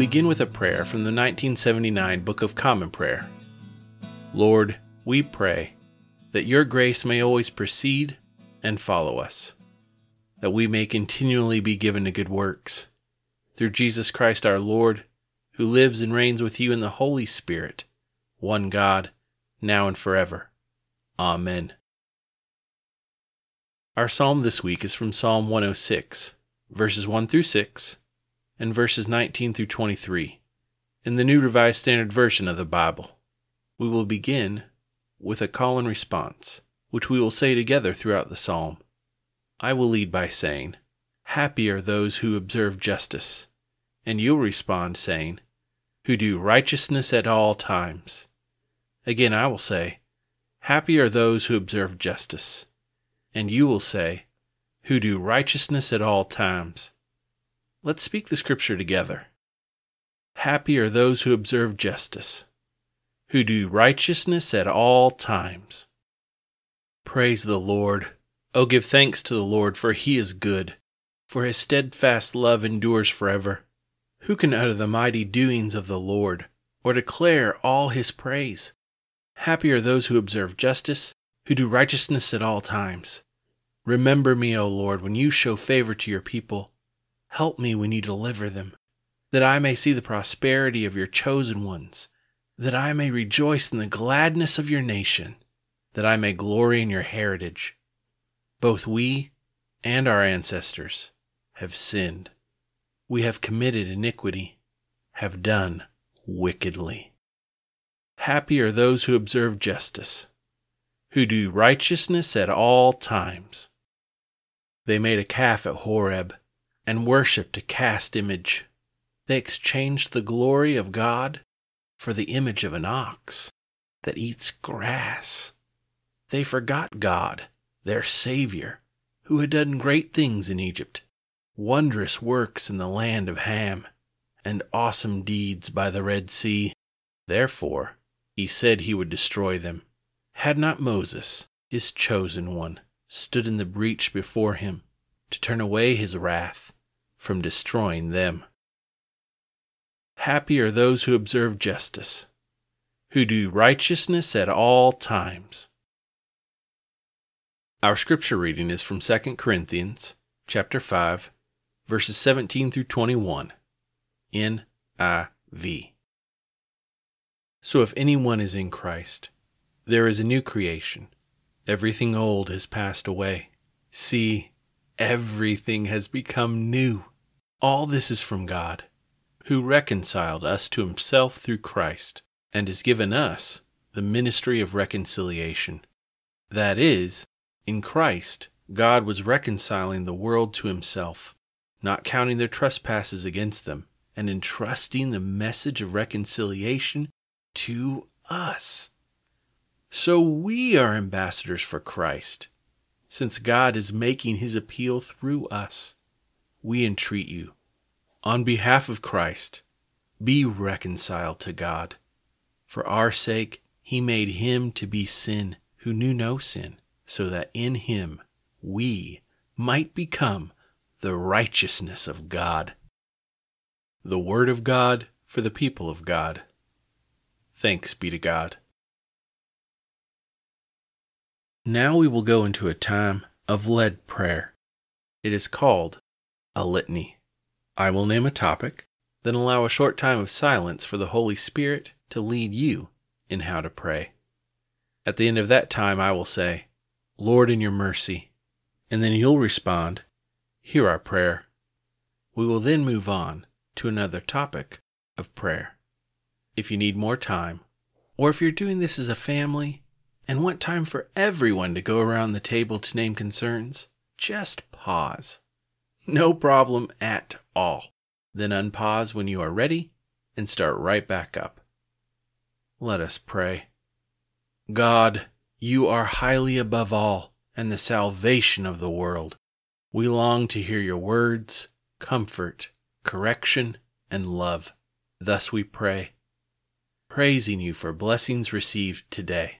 Begin with a prayer from the 1979 Book of Common Prayer. Lord, we pray that your grace may always precede and follow us, that we may continually be given to good works. Through Jesus Christ our Lord, who lives and reigns with you in the Holy Spirit, one God, now and forever. Amen. Our psalm this week is from Psalm 106, verses 1 through 6 and verses 19 through 23 in the New Revised Standard Version of the Bible. We will begin with a call and response, which we will say together throughout the psalm. I will lead by saying, Happy are those who observe justice. And you'll respond saying, Who do righteousness at all times. Again, I will say, Happy are those who observe justice. And you will say, Who do righteousness at all times. Let's speak the scripture together. Happy are those who observe justice, who do righteousness at all times. Praise the Lord. Oh, give thanks to the Lord, for he is good, for his steadfast love endures forever. Who can utter the mighty doings of the Lord, or declare all his praise? Happy are those who observe justice, who do righteousness at all times. Remember me, O Lord, when you show favor to your people. Help me when you deliver them, that I may see the prosperity of your chosen ones, that I may rejoice in the gladness of your nation, that I may glory in your heritage. Both we and our ancestors have sinned. We have committed iniquity, have done wickedly. Happy are those who observe justice, who do righteousness at all times. They made a calf at Horeb and worshipped a cast image. They exchanged the glory of God for the image of an ox that eats grass. They forgot God, their Savior, who had done great things in Egypt, wondrous works in the land of Ham, and awesome deeds by the Red Sea. Therefore, he said he would destroy them. Had not Moses, his chosen one, stood in the breach before him to turn away his wrath from destroying them? Happy are those who observe justice, who do righteousness at all times. Our scripture reading is from 2 Corinthians chapter 5 verses 17 through 21 NIV. So if anyone is in Christ, there is a new creation. Everything old has passed away. See, everything has become new. All this is from God, who reconciled us to himself through Christ, and has given us the ministry of reconciliation. That is, in Christ, God was reconciling the world to himself, not counting their trespasses against them, and entrusting the message of reconciliation to us. So we are ambassadors for Christ, since God is making his appeal through us. We entreat you, on behalf of Christ, be reconciled to God. For our sake, he made him to be sin who knew no sin, so that in him we might become the righteousness of God. The Word of God for the people of God. Thanks be to God. Now we will go into a time of led prayer. It is called a litany. I will name a topic, then allow a short time of silence for the Holy Spirit to lead you in how to pray. At the end of that time, I will say, Lord, in your mercy, and then you'll respond, Hear our prayer. We will then move on to another topic of prayer. If you need more time, Or if you're doing this as a family and want time for everyone to go around the table to name concerns, just pause. No problem at all. Then unpause when you are ready and start right back up. Let us pray. God, you are highly above all and the salvation of the world. We long to hear your words, comfort, correction, and love. Thus we pray, praising you for blessings received today.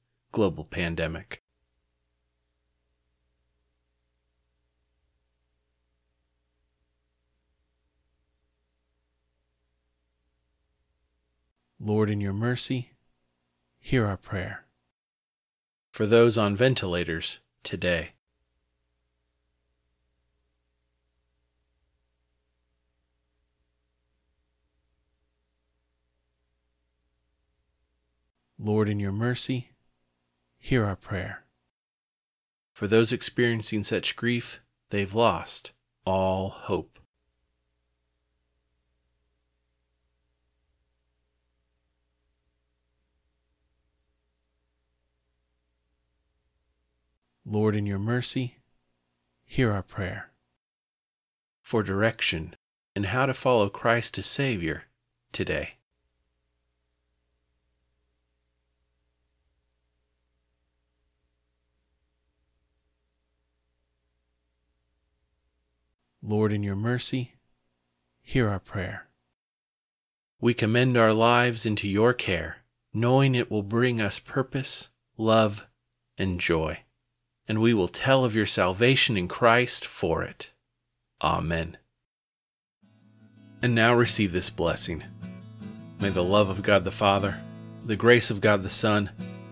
global pandemic. Lord, in your mercy, hear our prayer. For those on ventilators today. Lord, in your mercy, hear our prayer. For those experiencing such grief, they've lost all hope. Lord, in your mercy, hear our prayer. For direction and how to follow Christ as Savior today. Lord, in your mercy, hear our prayer. We commend our lives into your care, knowing it will bring us purpose, love, and joy, and we will tell of your salvation in Christ for it. Amen. And now receive this blessing. May the love of God the Father, the grace of God the Son,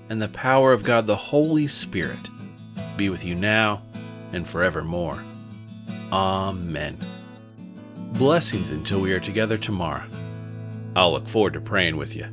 and the power of God the Holy Spirit be with you now and forevermore. Amen. Blessings until we are together tomorrow. I'll look forward to praying with you.